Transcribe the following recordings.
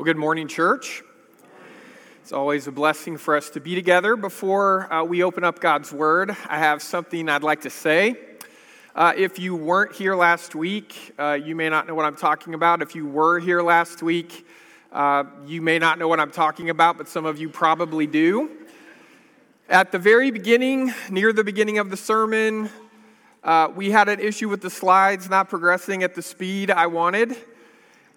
Well, good morning, church. It's always a blessing for us to be together. Before uh, we open up God's Word, I have something I'd like to say. Uh, if you weren't here last week, uh, you may not know what I'm talking about. If you were here last week, uh, you may not know what I'm talking about, but some of you probably do. At the very beginning, near the beginning of the sermon, uh, we had an issue with the slides not progressing at the speed I wanted.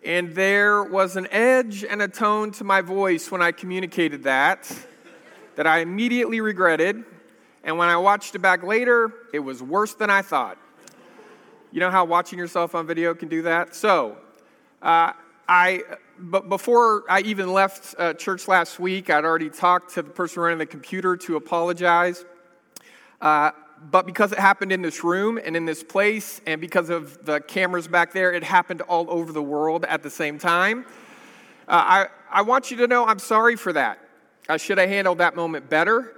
And there was an edge and a tone to my voice when I communicated that that I immediately regretted. And when I watched it back later, it was worse than I thought. You know how watching yourself on video can do that? So, uh, I, but before I even left uh, church last week, I'd already talked to the person running the computer to apologize. Uh, but because it happened in this room and in this place, and because of the cameras back there, it happened all over the world at the same time. Uh, I, I want you to know I'm sorry for that. I should have handled that moment better.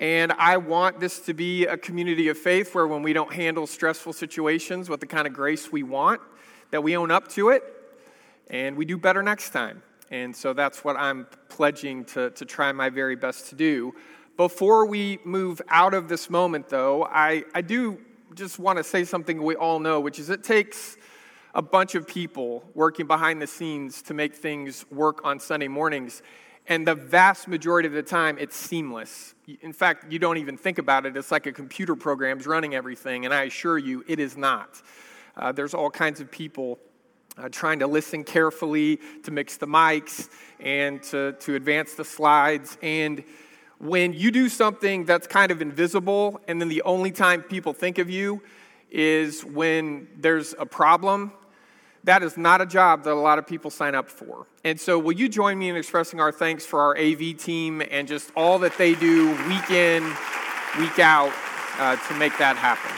And I want this to be a community of faith where when we don't handle stressful situations with the kind of grace we want, that we own up to it and we do better next time. And so that's what I'm pledging to, to try my very best to do. Before we move out of this moment, though, I, I do just want to say something we all know, which is it takes a bunch of people working behind the scenes to make things work on Sunday mornings. And the vast majority of the time, it's seamless. In fact, you don't even think about it. It's like a computer program's running everything, and I assure you, it is not. Uh, there's all kinds of people uh, trying to listen carefully, to mix the mics, and to, to advance the slides. And when you do something that's kind of invisible, and then the only time people think of you is when there's a problem, that is not a job that a lot of people sign up for. And so, will you join me in expressing our thanks for our AV team and just all that they do week in, week out uh, to make that happen?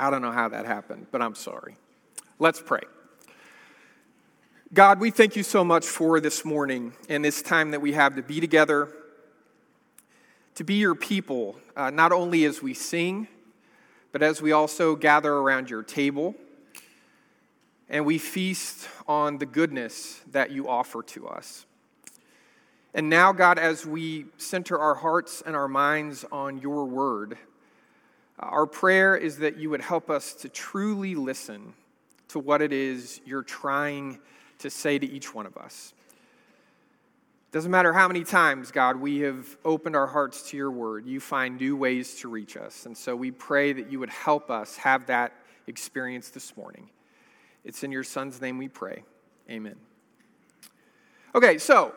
I don't know how that happened, but I'm sorry. Let's pray. God, we thank you so much for this morning and this time that we have to be together, to be your people, uh, not only as we sing, but as we also gather around your table and we feast on the goodness that you offer to us. And now, God, as we center our hearts and our minds on your word, our prayer is that you would help us to truly listen to what it is you're trying to say to each one of us. Doesn't matter how many times, God, we have opened our hearts to your word, you find new ways to reach us. And so we pray that you would help us have that experience this morning. It's in your son's name we pray. Amen. Okay, so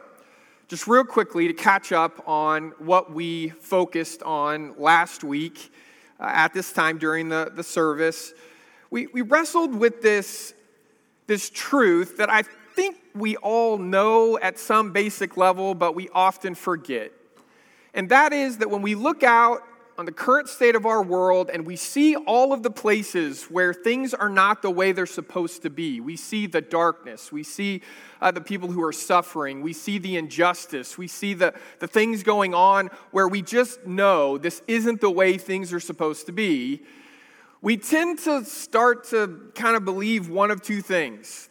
just real quickly to catch up on what we focused on last week uh, at this time during the, the service we, we wrestled with this, this truth that I think we all know at some basic level, but we often forget. And that is that when we look out on the current state of our world and we see all of the places where things are not the way they're supposed to be. We see the darkness. We see uh, the people who are suffering. We see the injustice. We see the, the things going on where we just know this isn't the way things are supposed to be we tend to start to kind of believe one of two things.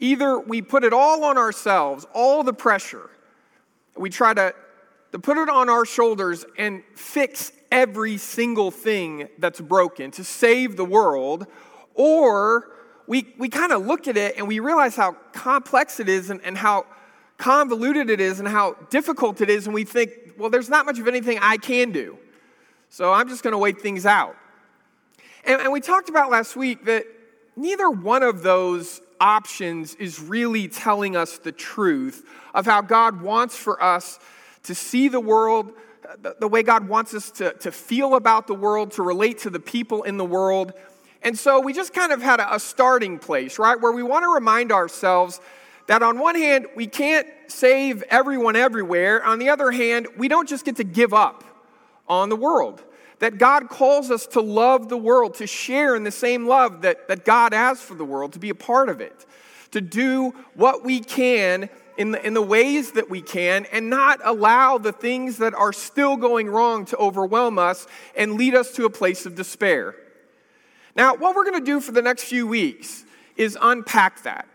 Either we put it all on ourselves, all the pressure, we try to, to put it on our shoulders and fix every single thing that's broken to save the world, or we, we kind of look at it and we realize how complex it is and, and how convoluted it is and how difficult it is, and we think, well, there's not much of anything I can do. So I'm just going to wait things out. And, and we talked about last week that neither one of those options is really telling us the truth of how God wants for us to see the world, the, the, way God wants us to, to feel about the world, to relate to the people in the world. And so we just kind of had a, a starting place, right, where we want to remind ourselves that on one hand, we can't save everyone everywhere. On the other hand, we don't just get to give up on the world that God calls us to love the world, to share in the same love that, that God has for the world, to be a part of it, to do what we can in the, in the ways that we can and not allow the things that are still going wrong to overwhelm us and lead us to a place of despair. Now, what we're going to do for the next few weeks is unpack that.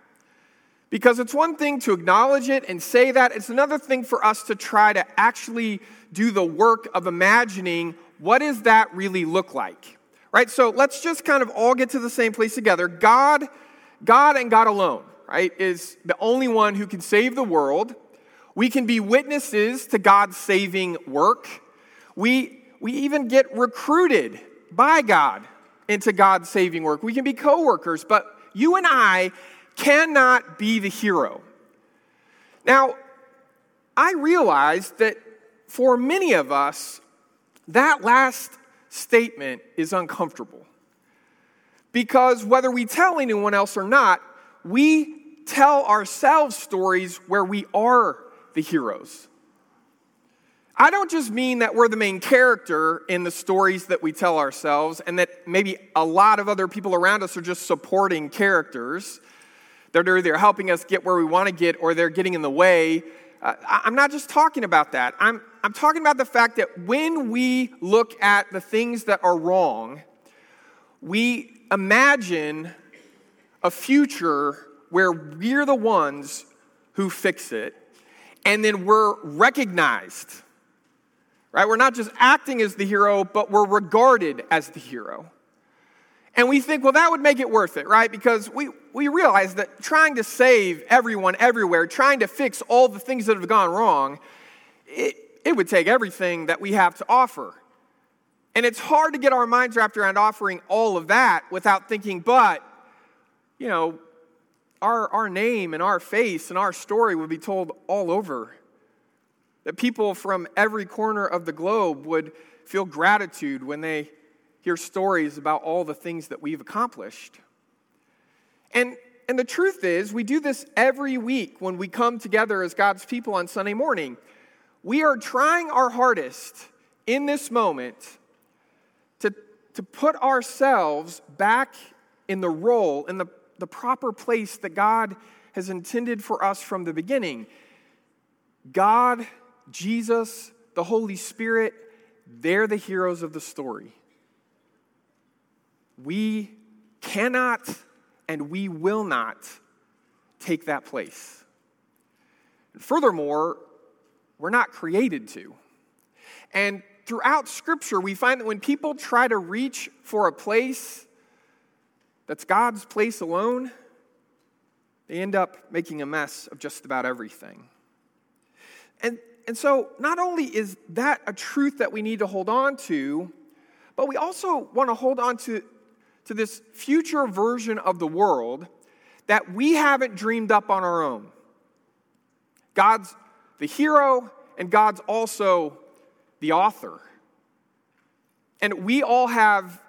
Because it's one thing to acknowledge it and say that, it's another thing for us to try to actually do the work of imagining what does that really look like? Right? So let's just kind of all get to the same place together. God, God and God alone right, is the only one who can save the world. We can be witnesses to God's saving work. We, we even get recruited by God into God's saving work. We can be co workers, but you and I cannot be the hero. Now, I realize that for many of us, that last statement is uncomfortable. Because whether we tell anyone else or not, we tell ourselves stories where we are the heroes. I don't just mean that we're the main character in the stories that we tell ourselves and that maybe a lot of other people around us are just supporting characters that are either helping us get where we want to get or they're getting in the way. Uh, I'm not just talking about that. I'm, I'm talking about the fact that when we look at the things that are wrong, we imagine a future where we're the ones who fix it, and then we're recognized. Right? We're not just acting as the hero, but we're regarded as the hero. And we think, well, that would make it worth it, right? Because we, we realize that trying to save everyone everywhere, trying to fix all the things that have gone wrong, it, it would take everything that we have to offer. And it's hard to get our minds wrapped around offering all of that without thinking, but, you know, our, our name and our face and our story would be told all over. That people from every corner of the globe would feel gratitude when they hear stories about all the things that we've accomplished. And, and the truth is, we do this every week when we come together as God's people on Sunday morning. We are trying our hardest in this moment to, to put ourselves back in the role, in the the proper place that God has intended for us from the beginning. God, Jesus, the Holy Spirit, they're the heroes of the story. We cannot and we will not take that place. Furthermore, we're not created to. And throughout Scripture, we find that when people try to reach for a place that's God's place alone, they end up making a mess of just about everything. And, and so, not only is that a truth that we need to hold on to, but we also want to hold on to, to this future version of the world that we haven't dreamed up on our own. God's the hero, and God's also the author. And we all have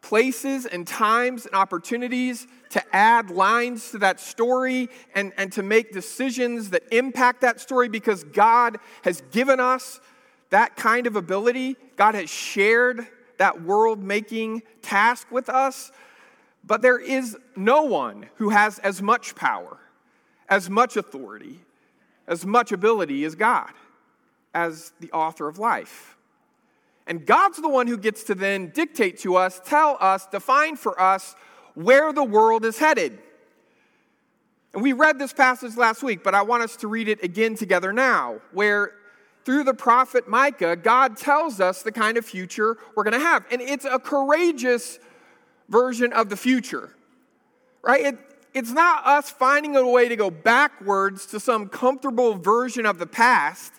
places and times and opportunities to add lines to that story and, and to make decisions that impact that story because God has given us that kind of ability. God has shared that world making task with us. But there is no one who has as much power, as much authority, as much ability as God, as the author of life. And God's the one who gets to then dictate to us, tell us, define for us where the world is headed. And we read this passage last week, but I want us to read it again together now, where through the prophet Micah, God tells us the kind of future we're going to have. And it's a courageous version of the future, right? It, it's not us finding a way to go backwards to some comfortable version of the past.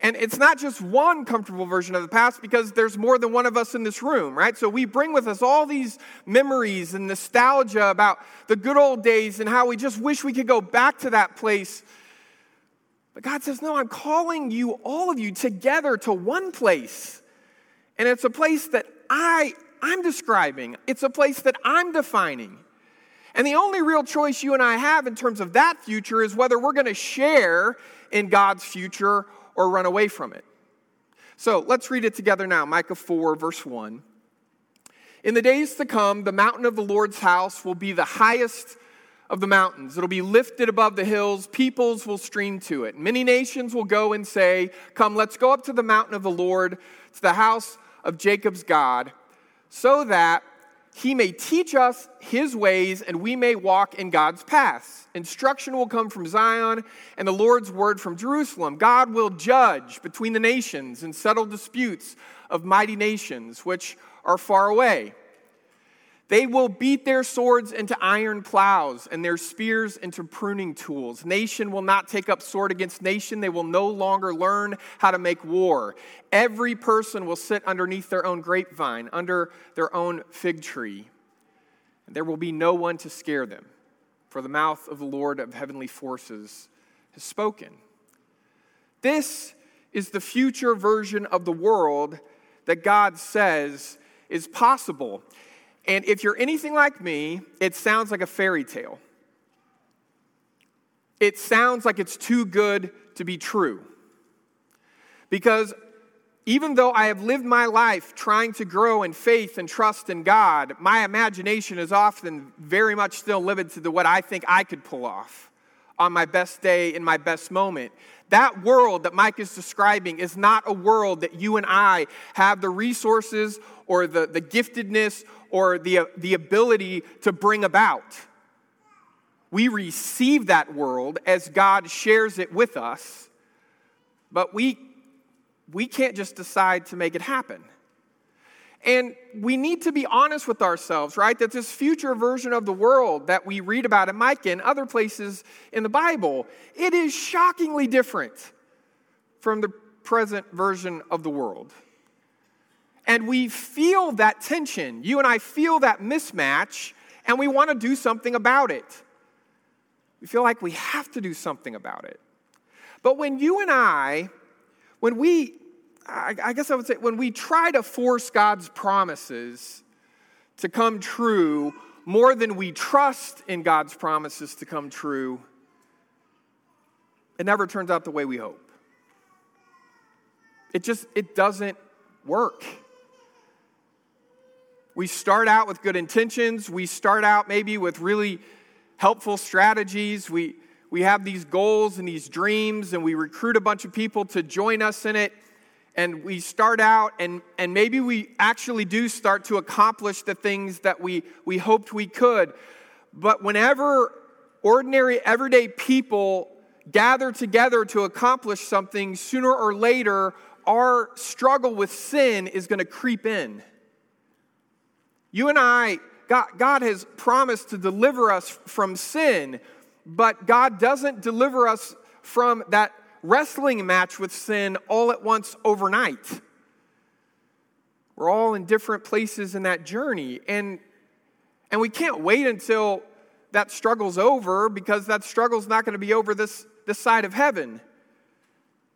And it's not just one comfortable version of the past because there's more than one of us in this room, right? So we bring with us all these memories and nostalgia about the good old days and how we just wish we could go back to that place. But God says, No, I'm calling you, all of you, together to one place. And it's a place that I, I'm describing, it's a place that I'm defining. And the only real choice you and I have in terms of that future is whether we're going to share in God's future or run away from it. So let's read it together now Micah 4, verse 1. In the days to come, the mountain of the Lord's house will be the highest of the mountains. It'll be lifted above the hills. Peoples will stream to it. Many nations will go and say, Come, let's go up to the mountain of the Lord, to the house of Jacob's God, so that he may teach us his ways and we may walk in God's paths. Instruction will come from Zion and the Lord's word from Jerusalem. God will judge between the nations and settle disputes of mighty nations which are far away. They will beat their swords into iron plows and their spears into pruning tools. Nation will not take up sword against nation. They will no longer learn how to make war. Every person will sit underneath their own grapevine, under their own fig tree. And there will be no one to scare them, for the mouth of the Lord of heavenly forces has spoken. This is the future version of the world that God says is possible. And if you're anything like me, it sounds like a fairy tale. It sounds like it's too good to be true. Because even though I have lived my life trying to grow in faith and trust in God, my imagination is often very much still limited to what I think I could pull off on my best day in my best moment. That world that Micah is describing is not a world that you and I have the resources or the, the giftedness or the, uh, the ability to bring about. We receive that world as God shares it with us, but we, we can't just decide to make it happen. And we need to be honest with ourselves, right? That this future version of the world that we read about in Micah and other places in the Bible, it is shockingly different from the present version of the world. And we feel that tension. You and I feel that mismatch, and we want to do something about it. We feel like we have to do something about it. But when you and I, when we, I guess I would say, when we try to force God's promises to come true more than we trust in God's promises to come true, it never turns out the way we hope. It just, it doesn't work. We start out with good intentions. We start out maybe with really helpful strategies. We, we have these goals and these dreams, and we recruit a bunch of people to join us in it. And we start out, and, and maybe we actually do start to accomplish the things that we, we hoped we could. But whenever ordinary, everyday people gather together to accomplish something, sooner or later, our struggle with sin is going to creep in. You and I, God, God has promised to deliver us from sin, but God doesn't deliver us from that wrestling match with sin all at once overnight. We're all in different places in that journey. And, and we can't wait until that struggle's over because that struggle's not going to be over this, this side of heaven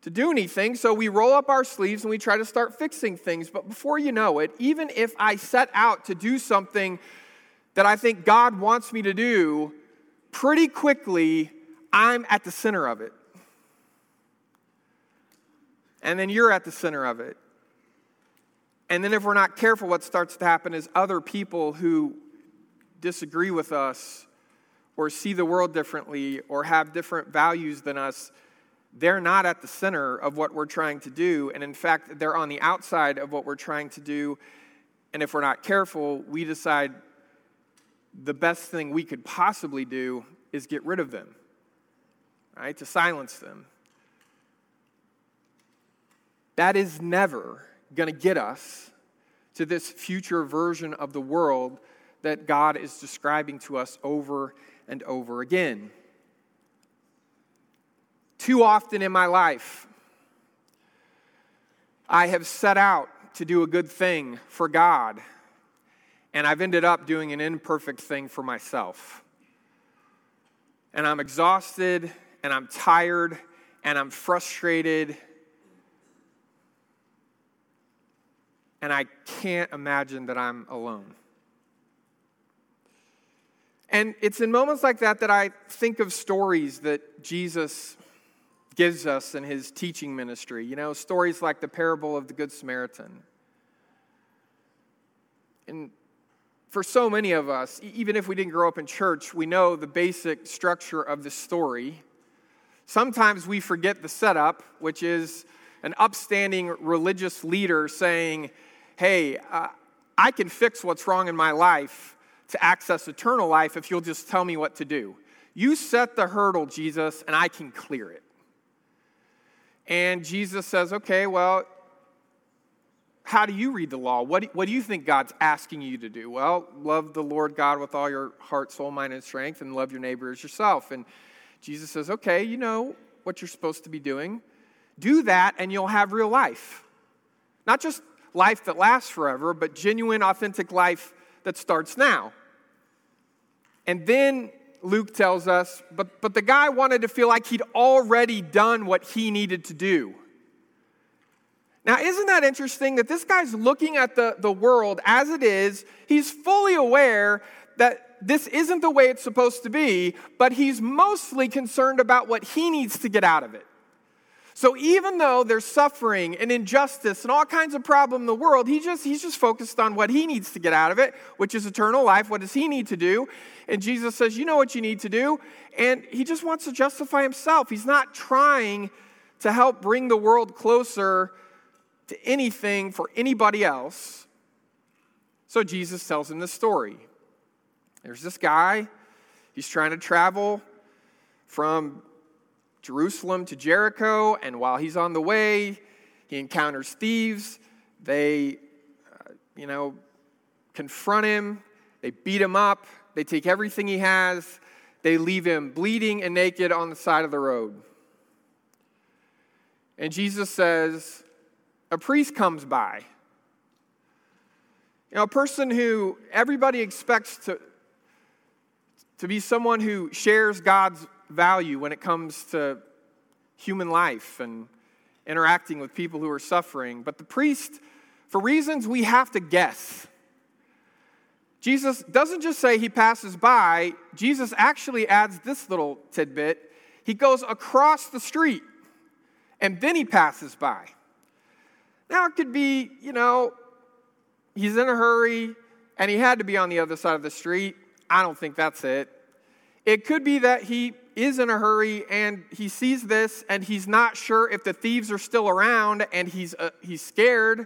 to do anything, so we roll up our sleeves and we try to start fixing things. But before you know it, even if I set out to do something that I think God wants me to do, pretty quickly I'm at the center of it. And then you're at the center of it. And then if we're not careful, what starts to happen is other people who disagree with us or see the world differently or have different values than us they're not at the center of what we're trying to do. And in fact, they're on the outside of what we're trying to do. And if we're not careful, we decide the best thing we could possibly do is get rid of them, right? To silence them. That is never going to get us to this future version of the world that God is describing to us over and over again. Too often in my life, I have set out to do a good thing for God, and I've ended up doing an imperfect thing for myself. And I'm exhausted, and I'm tired, and I'm frustrated, and I can't imagine that I'm alone. And it's in moments like that that I think of stories that Jesus gives us in his teaching ministry. You know, stories like the parable of the Good Samaritan. And for so many of us, even if we didn't grow up in church, we know the basic structure of the story. Sometimes we forget the setup, which is an upstanding religious leader saying, Hey, uh, I can fix what's wrong in my life to access eternal life if you'll just tell me what to do. You set the hurdle, Jesus, and I can clear it. And Jesus says, Okay, well, how do you read the law? What do, what do you think God's asking you to do? Well, love the Lord God with all your heart, soul, mind, and strength, and love your neighbor as yourself. And Jesus says, okay, you know what you're supposed to be doing. Do that, and you'll have real life. Not just life that lasts forever, but genuine, authentic life that starts now. And then Luke tells us, but, but the guy wanted to feel like he'd already done what he needed to do. Now, isn't that interesting that this guy's looking at the, the world as it is? He's fully aware that this isn't the way it's supposed to be, but he's mostly concerned about what he needs to get out of it. So even though there's suffering and injustice and all kinds of problem in the world, he just, he's just focused on what he needs to get out of it, which is eternal life. What does he need to do? And Jesus says, You know what you need to do. And he just wants to justify himself. He's not trying to help bring the world closer to anything for anybody else. So Jesus tells him the story. There's this guy, he's trying to travel from Jerusalem to Jericho, and while he's on the way, he encounters thieves. They, uh, you know, confront him, they beat him up, they take everything he has, they leave him bleeding and naked on the side of the road. And Jesus says, a priest comes by. You know, a person who everybody expects to, to be someone who shares God's value when it comes to human life and interacting with people who are suffering. But the priest, for reasons we have to guess, Jesus doesn't just say he passes by, Jesus actually adds this little tidbit. He goes across the street and then he passes by. Now, it could be, you know, he's in a hurry and he had to be on the other side of the street. I don't think that's it. It could be that he is in a hurry and he sees this and he's not sure if the thieves are still around and he's, uh, he's scared,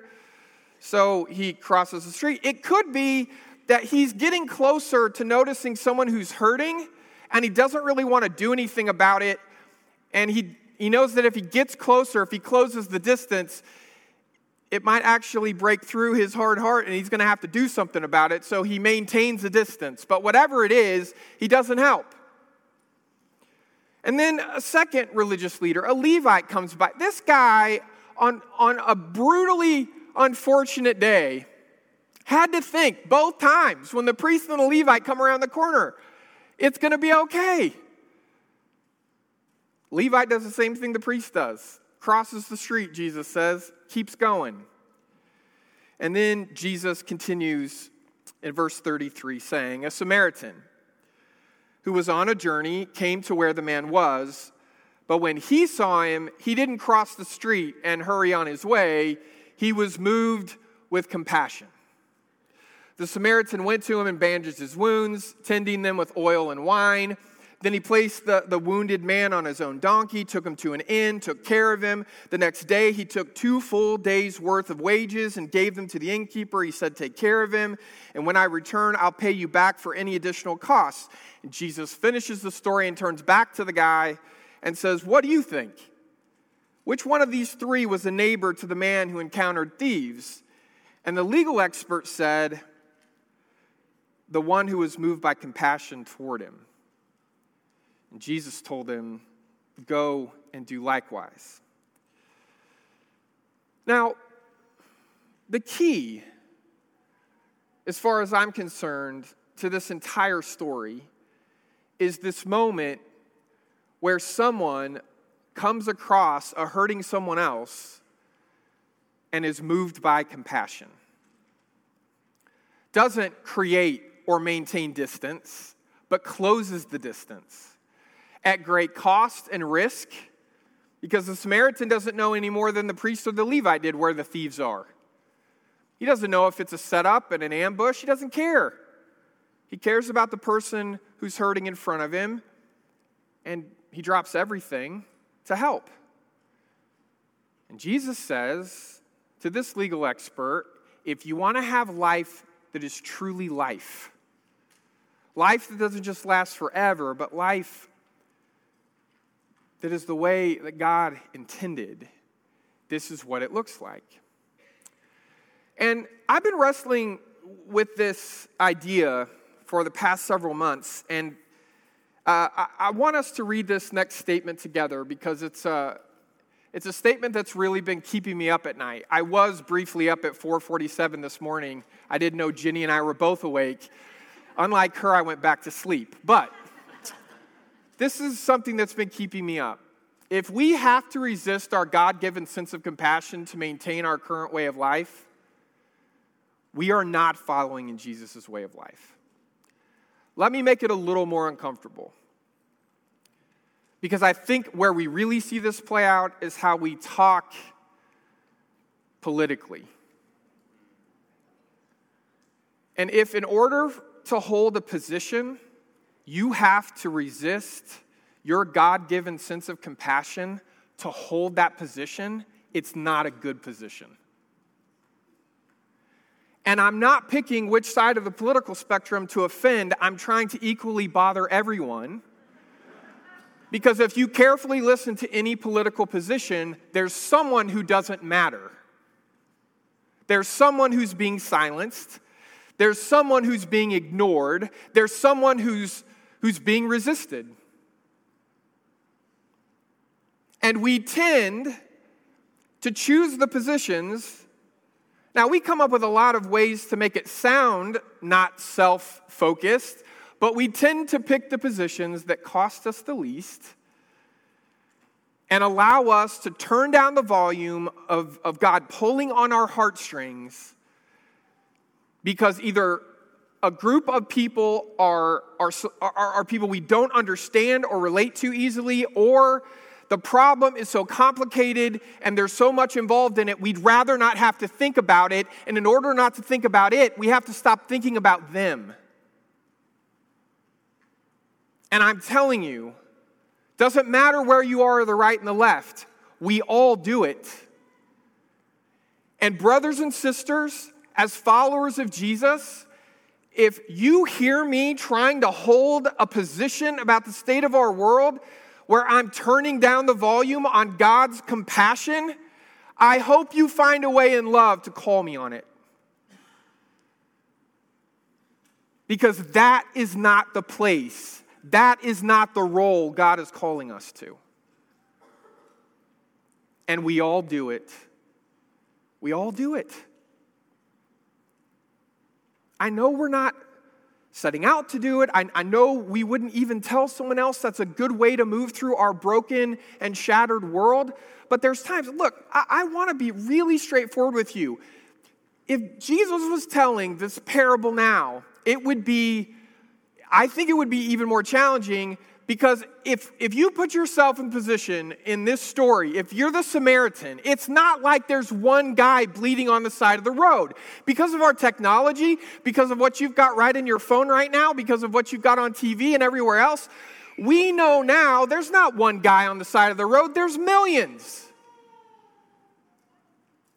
so he crosses the street. It could be that he's getting closer to noticing someone who's hurting and he doesn't really want to do anything about it. And he, he knows that if he gets closer, if he closes the distance, it might actually break through his hard heart and he's going to have to do something about it. So he maintains the distance. But whatever it is, he doesn't help. And then a second religious leader, a Levite, comes by. This guy, on, on a brutally unfortunate day, had to think both times when the priest and the Levite come around the corner, it's going to be okay. Levite does the same thing the priest does crosses the street, Jesus says, keeps going. And then Jesus continues in verse 33 saying, A Samaritan who was on a journey came to where the man was, but when he saw him, he didn't cross the street and hurry on his way. He was moved with compassion. The Samaritan went to him and bandaged his wounds, tending them with oil and wine. Then he placed the, the wounded man on his own donkey, took him to an inn, took care of him. The next day, he took two full days' worth of wages and gave them to the innkeeper. He said, Take care of him, and when I return, I'll pay you back for any additional costs. And Jesus finishes the story and turns back to the guy and says, What do you think? Which one of these three was a neighbor to the man who encountered thieves? And the legal expert said, The one who was moved by compassion toward him. And Jesus told them, Go and do likewise. Now, the key, as far as I'm concerned, to this entire story is this moment where someone comes across a hurting someone else and is moved by compassion. Doesn't create or maintain distance, but closes the distance at great cost and risk because the Samaritan doesn't know any more than the priest or the Levite did where the thieves are. He doesn't know if it's a setup and an ambush, he doesn't care. He cares about the person who's hurting in front of him, and he drops everything to help. And Jesus says to this legal expert if you want to have life that is truly life, life that doesn't just last forever, but life that is the way that God intended, this is what it looks like. And I've been wrestling with this idea for the past several months, and uh, I, I, want us to read this next statement together because it's a, it's a statement that's really been keeping me up at night. I was briefly up at 4:47 this morning. I didn't know Ginny and I were both awake. Unlike her, I went back to sleep. But this is something that's been keeping me up. If we have to resist our God given sense of compassion to maintain our current way of life, we are not following in Jesus' way of life. Let me make it a little more uncomfortable. Because I think where we really see this play out is how we talk politically. And if, in order to hold a position, you have to resist your God given sense of compassion to hold that position, it's not a good position. And I'm not picking which side of the political spectrum to offend, I'm trying to equally bother everyone. Because if you carefully listen to any political position, there's someone who doesn't matter. There's someone who's being silenced. There's someone who's being ignored. There's someone who's, who's being resisted. And we tend to choose the positions now, we come up with a lot of ways to make it sound not self focused, but we tend to pick the positions that cost us the least and allow us to turn down the volume of, of God pulling on our heartstrings because either a group of people are, are, are, are people we don't understand or relate to easily, or the problem is so complicated and there's so much involved in it, we'd rather not have to think about it. And in order not to think about it, we have to stop thinking about them. And I'm telling you, doesn't matter where you are, the right and the left, we all do it. And, brothers and sisters, as followers of Jesus, if you hear me trying to hold a position about the state of our world where I'm turning down the volume on God's compassion, I hope you find a way in love to call me on it. Because that is not the place, that is not the role God is calling us to. And we all do it. We all do it. I know we're not setting out to do it. I, I, know we wouldn't even tell someone else that's a good way to move through our broken and shattered world. But there's times, look, I, I want to be really straightforward with you. If Jesus was telling this parable now, it would be, I think it would be even more challenging because if, if you put yourself in position in this story, if you're the Samaritan, it's not like there's one guy bleeding on the side of the road. Because of our technology, because of what you've got right in your phone right now, because of what you've got on TV and everywhere else, we know now there's not one guy on the side of the road, there's millions.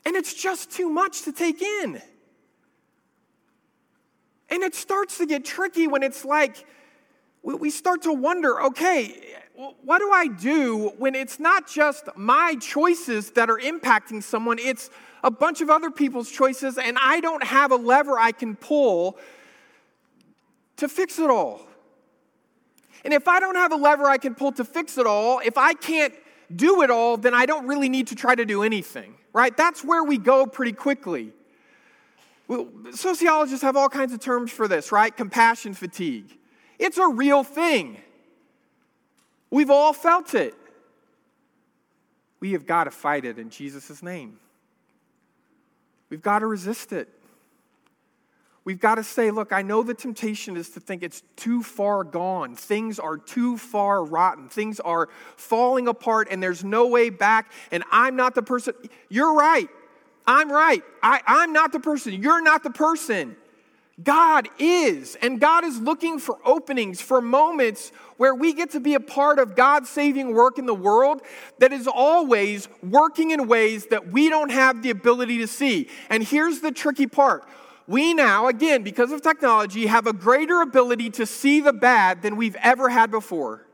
And it's just too much to take in. And it starts to get tricky when it's like, we start to wonder okay, what do I do when it's not just my choices that are impacting someone, it's a bunch of other people's choices, and I don't have a lever I can pull to fix it all? And if I don't have a lever I can pull to fix it all, if I can't do it all, then I don't really need to try to do anything, right? That's where we go pretty quickly. Well, sociologists have all kinds of terms for this, right? Compassion fatigue. It's a real thing. We've all felt it. We have got to fight it in Jesus' name. We've got to resist it. We've got to say, look, I know the temptation is to think it's too far gone. Things are too far rotten. Things are falling apart and there's no way back. And I'm not the person. You're right. I'm right. I, I'm not the person. You're not the person. God is, and God is looking for openings, for moments where we get to be a part of God's saving work in the world that is always working in ways that we don't have the ability to see. And here's the tricky part we now, again, because of technology, have a greater ability to see the bad than we've ever had before.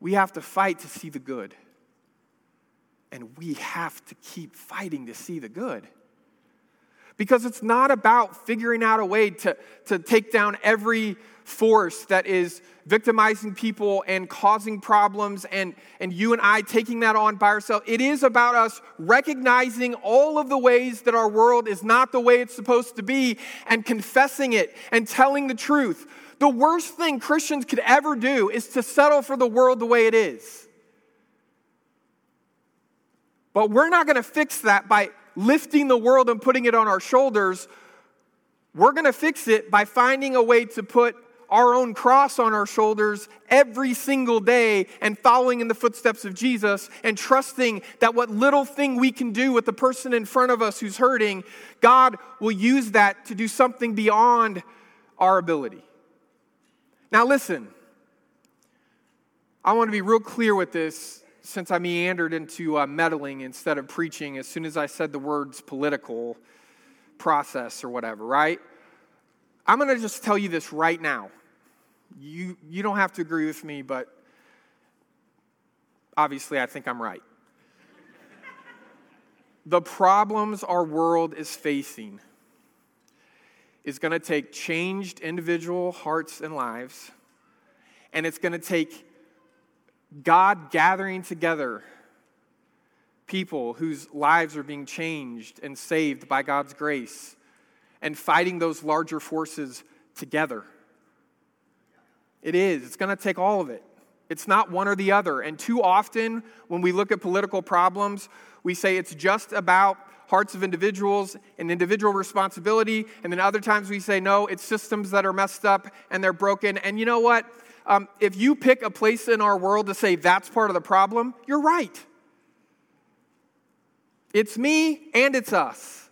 We have to fight to see the good. And we have to keep fighting to see the good. Because it's not about figuring out a way to, to take down every force that is victimizing people and causing problems, and, and you and I taking that on by ourselves. It is about us recognizing all of the ways that our world is not the way it's supposed to be and confessing it and telling the truth. The worst thing Christians could ever do is to settle for the world the way it is. But we're not going to fix that by lifting the world and putting it on our shoulders. We're going to fix it by finding a way to put our own cross on our shoulders every single day and following in the footsteps of Jesus and trusting that what little thing we can do with the person in front of us who's hurting, God will use that to do something beyond our ability. Now, listen, I want to be real clear with this since I meandered into uh, meddling instead of preaching as soon as I said the words political process or whatever, right? I'm going to just tell you this right now. You, you don't have to agree with me, but obviously I think I'm right. the problems our world is facing is going to take changed individual hearts and lives, and it's going to take God gathering together people whose lives are being changed and saved by God's grace and fighting those larger forces together. It is. It's going to take all of it. It's not one or the other. And too often, when we look at political problems, we say it's just about hearts of individuals and individual responsibility. And then other times we say, no, it's systems that are messed up and they're broken. And you know what? Um, if you pick a place in our world to say that's part of the problem, you're right. It's me and it's us.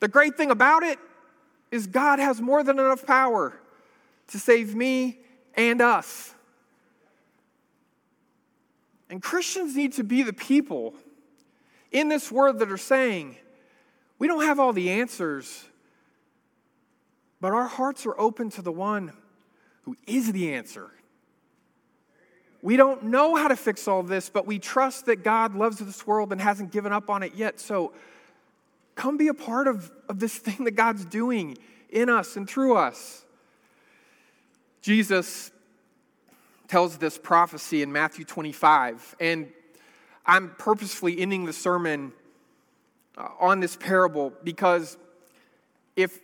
The great thing about it is God has more than enough power to save me and us. And Christians need to be the people in this world that are saying, we don't have all the answers, but our hearts are open to the one who is the answer. We don't know how to fix all this, but we trust that God loves this world and hasn't given up on it yet. So come be a part of, of this thing that God's doing in us and through us. Jesus tells this prophecy in Matthew 25, and I'm purposefully ending the sermon uh, on this parable because if,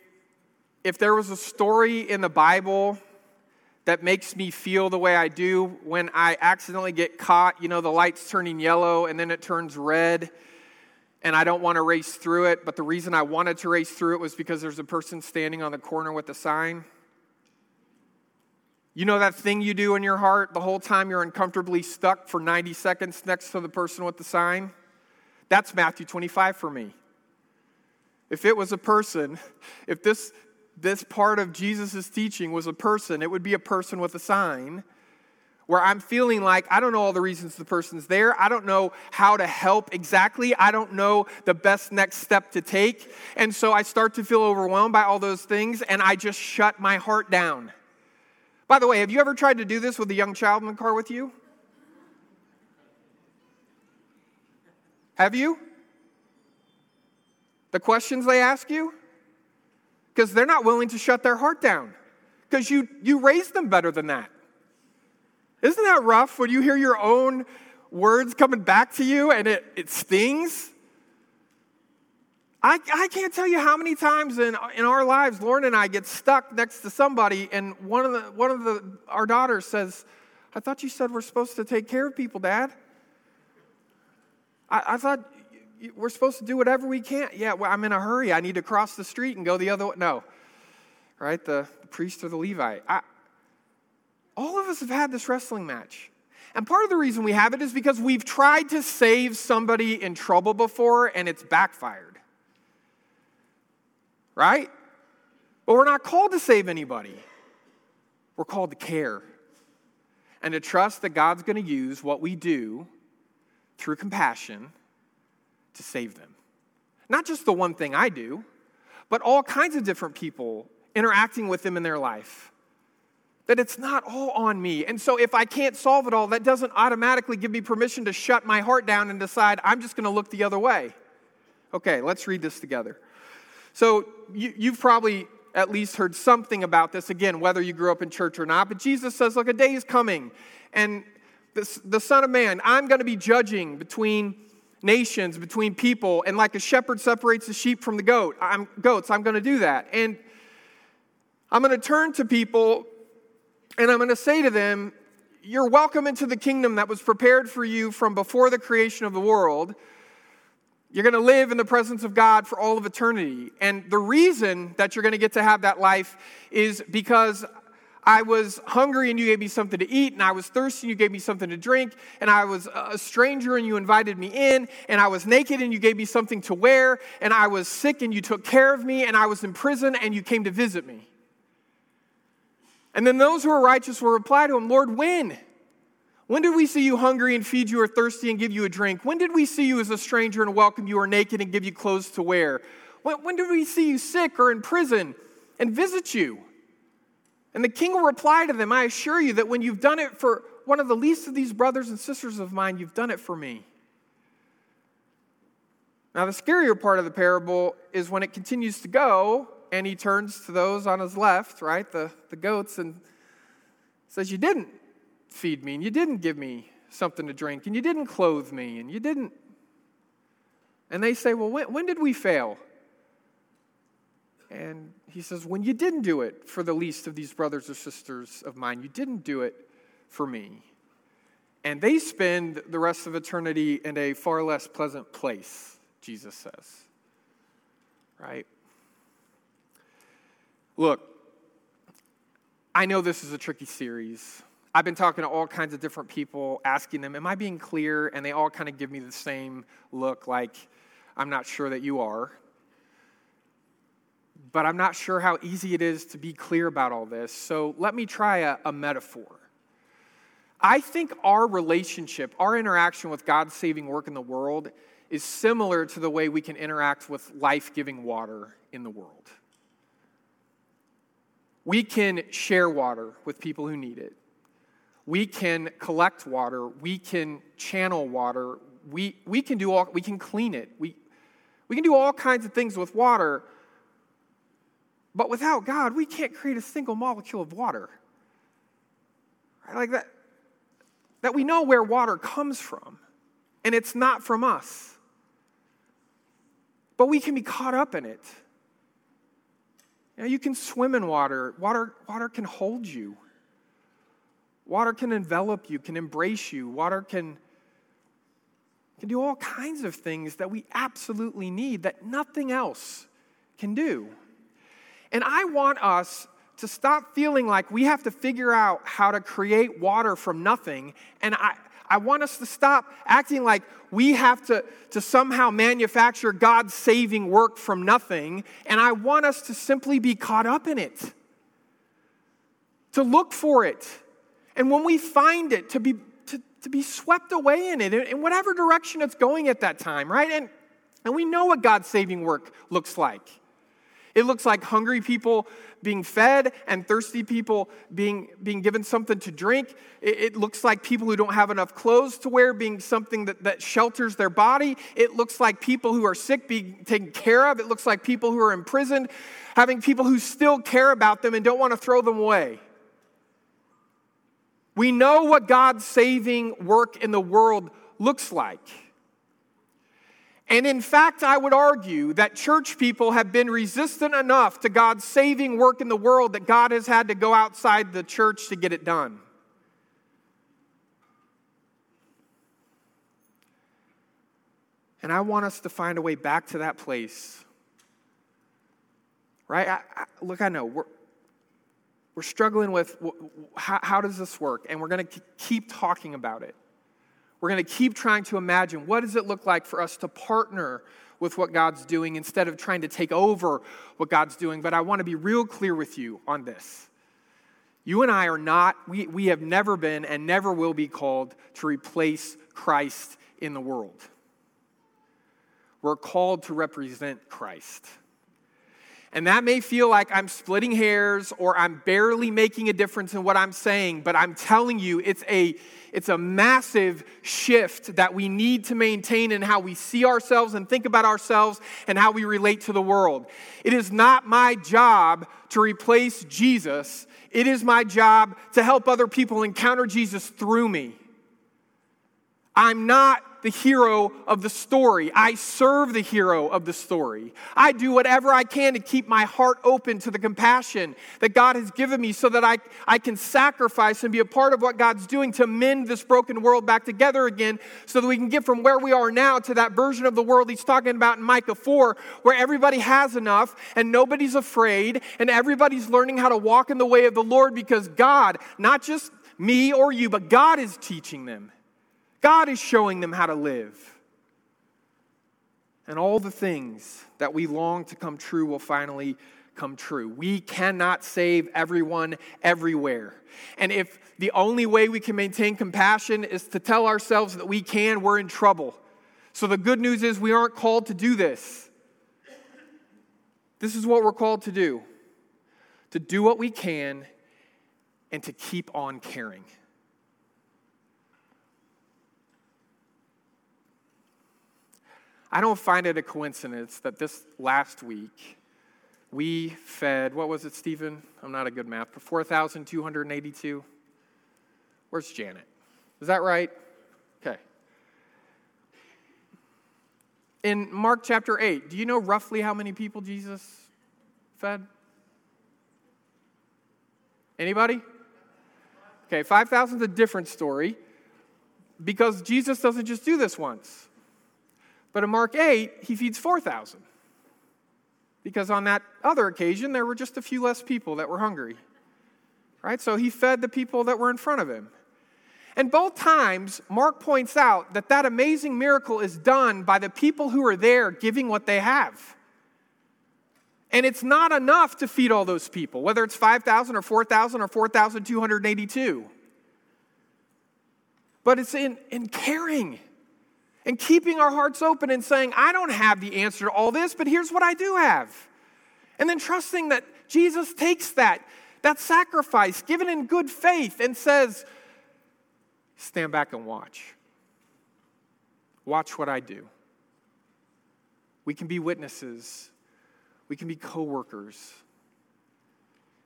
if there was a story in the Bible that makes me feel the way I do when I accidentally get caught, you know, the light's turning yellow and then it turns red and I don't want to race through it, but the reason I wanted to race through it was because there's a person standing on the corner with a sign. You know that thing you do in your heart the whole time you're uncomfortably stuck for 90 seconds next to the person with the sign? That's Matthew 25 for me. If it was a person, if this, this part of Jesus' teaching was a person, it would be a person with a sign where I'm feeling like I don't know all the reasons the person's there. I don't know how to help exactly. I don't know the best next step to take. And so I start to feel overwhelmed by all those things and I just shut my heart down. By the way, have you ever tried to do this with a young child in the car with you? Have you? The questions they ask you? Because they're not willing to shut their heart down. Because you, you raised them better than that. Isn't that rough when you hear your own words coming back to you and it, it stings? I, I can't tell you how many times in, in our lives Lauren and I get stuck next to somebody, and one of, the, one of the, our daughters says, I thought you said we're supposed to take care of people, Dad. I, I thought we're supposed to do whatever we can. Yeah, well, I'm in a hurry. I need to cross the street and go the other way. No, right? The, the priest or the Levite. I, all of us have had this wrestling match. And part of the reason we have it is because we've tried to save somebody in trouble before and it's backfired. right? But we're not called to save anybody. We're called to care and to trust that God's going to use what we do through compassion to save them. Not just the one thing I do, but all kinds of different people interacting with them in their life. That it's not all on me. And so if I can't solve it all, that doesn't automatically give me permission to shut my heart down and decide I'm just going to look the other way. Okay, let's read this together. So you, you've probably at least heard something about this again, whether you grew up in church or not. But Jesus says, Look, a day is coming, and the, the Son of Man, I'm going to be judging between nations, between people, and like a shepherd separates the sheep from the goat, I'm goats, I'm going to do that. And I'm going to turn to people and I'm going to say to them, You're welcome into the kingdom that was prepared for you from before the creation of the world. You're going to live in the presence of God for all of eternity. And the reason that you're going to get to have that life is because I was hungry and you gave me something to eat, and I was thirsty and you gave me something to drink, and I was a stranger and you invited me in, and I was naked and you gave me something to wear, and I was sick and you took care of me, and I was in prison and you came to visit me. And then those who are righteous will reply to him, Lord, when? When did we see you hungry and feed you or thirsty and give you a drink? When did we see you as a stranger and welcome you or naked and give you clothes to wear? When, when did we see you sick or in prison and visit you? And the king will reply to them, I assure you that when you've done it for one of the least of these brothers and sisters of mine, you've done it for me. Now, the scarier part of the parable is when it continues to go and he turns to those on his left, right, the, the goats, and says, You didn't feed me, and you didn't give me something to drink, and you didn't clothe me, and you didn't. And they say, Well, when, when did we fail? And he says, When you didn't do it for the least of these brothers or sisters of mine, you didn't do it for me. And they spend the rest of eternity in a far less pleasant place, Jesus says. Right? Look, I know this is a tricky series. I've been talking to all kinds of different people, asking them, Am I being clear? And they all kind of give me the same look, like, I'm not sure that you are. But I'm not sure how easy it is to be clear about all this. So let me try a, a metaphor. I think our relationship, our interaction with God's saving work in the world, is similar to the way we can interact with life giving water in the world. We can share water with people who need it. We can collect water. We can channel water. We, we can do all, we can clean it. We, we can do all kinds of things with water. But without God, we can't create a single molecule of water. Right? Like that, that we know where water comes from, and it's not from us. But we can be caught up in it. You, know, you can swim in water. Water, water can hold you. Water can envelop you, can embrace you. Water can, can do all kinds of things that we absolutely need that nothing else can do. And I want us to stop feeling like we have to figure out how to create water from nothing. And I, I want us to stop acting like we have to, to somehow manufacture God's saving work from nothing. And I want us to simply be caught up in it, to look for it. And when we find it, to be, to, to be swept away in it, in whatever direction it's going at that time, right? And, and we know what God's saving work looks like. It looks like hungry people being fed and thirsty people being, being given something to drink. It, it, looks like people who don't have enough clothes to wear being something that, that shelters their body. It looks like people who are sick being taken care of. It looks like people who are imprisoned having people who still care about them and don't want to throw them away. We know what God's saving work in the world looks like. And in fact, I would argue that church people have been resistant enough to God's saving work in the world that God has had to go outside the church to get it done. And I want us to find a way back to that place. Right? I, I, look, I know we're, we're struggling with how, how does this work? And we're going to keep talking about it. We're going to keep trying to imagine what does it look like for us to partner with what God's doing instead of trying to take over what God's doing. But I want to be real clear with you on this. You and I are not, we, we have never been and never will be called to replace Christ in the world. We're called to represent Christ. And that may feel like I'm splitting hairs or I'm barely making a difference in what I'm saying, but I'm telling you, it's a, it's a massive shift that we need to maintain in how we see ourselves and think about ourselves and how we relate to the world. It is not my job to replace Jesus, it is my job to help other people encounter Jesus through me. I'm not the hero of the story. I serve the hero of the story. I do whatever I can to keep my heart open to the compassion that God has given me so that I, I can sacrifice and be a part of what God's doing to mend this broken world back together again so that we can get from where we are now to that version of the world he's talking about in Micah 4, where everybody has enough and nobody's afraid and everybody's learning how to walk in the way of the Lord because God, not just me or you, but God is teaching them. God is showing them how to live. And all the things that we long to come true will finally come true. We cannot save everyone everywhere. And if the only way we can maintain compassion is to tell ourselves that we can, we're in trouble. So the good news is we aren't called to do this. This is what we're called to do to do what we can and to keep on caring. I don't find it a coincidence that this last week we fed, what was it, Stephen? I'm not a good math, 4,282. Where's Janet? Is that right? Okay. In Mark chapter 8, do you know roughly how many people Jesus fed? Anybody? Okay, 5,000 is a different story because Jesus doesn't just do this once. But in Mark 8, he feeds 4,000. Because on that other occasion, there were just a few less people that were hungry. Right? So he fed the people that were in front of him. And both times, Mark points out that that amazing miracle is done by the people who are there giving what they have. And it's not enough to feed all those people, whether it's 5,000 or 4,000 or 4,282. But it's in, in caring and keeping our hearts open and saying, I don't have the answer to all this, but here's what I do have. And then trusting that Jesus takes that, that sacrifice given in good faith and says, Stand back and watch. Watch what I do. We can be witnesses, we can be co workers.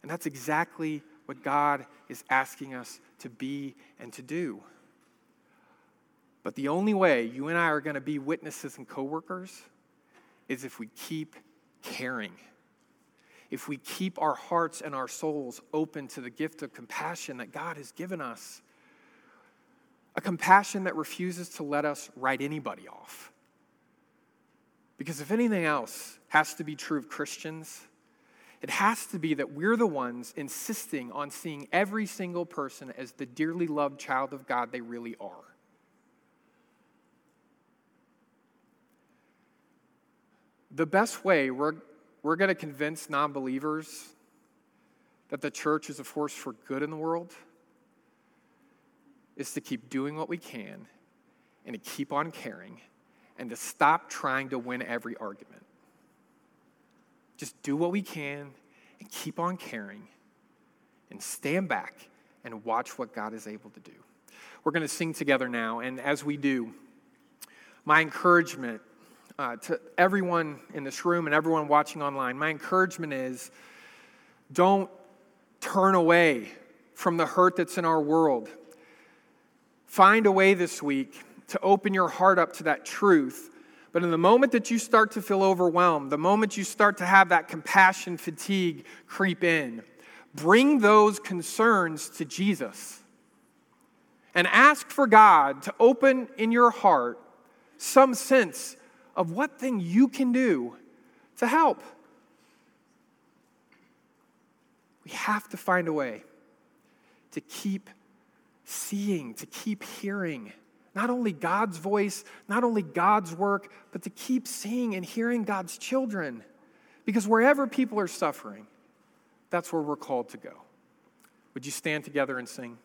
And that's exactly what God is asking us to be and to do. But the only way you and I are going to be witnesses and coworkers is if we keep caring. If we keep our hearts and our souls open to the gift of compassion that God has given us. A compassion that refuses to let us write anybody off. Because if anything else has to be true of Christians, it has to be that we're the ones insisting on seeing every single person as the dearly loved child of God they really are. The best way we're, we're going to convince non believers that the church is a force for good in the world is to keep doing what we can and to keep on caring and to stop trying to win every argument. Just do what we can and keep on caring and stand back and watch what God is able to do. We're going to sing together now, and as we do, my encouragement uh, to everyone in this room and everyone watching online, my encouragement is don't turn away from the hurt that's in our world. Find a way this week to open your heart up to that truth. But in the moment that you start to feel overwhelmed, the moment you start to have that compassion fatigue creep in, bring those concerns to Jesus and ask for God to open in your heart some sense of what thing you can do to help. We have to find a way to keep seeing, to keep hearing not only God's voice, not only God's work, but to keep seeing and hearing God's children. Because wherever people are suffering, that's where we're called to go. Would you stand together and sing?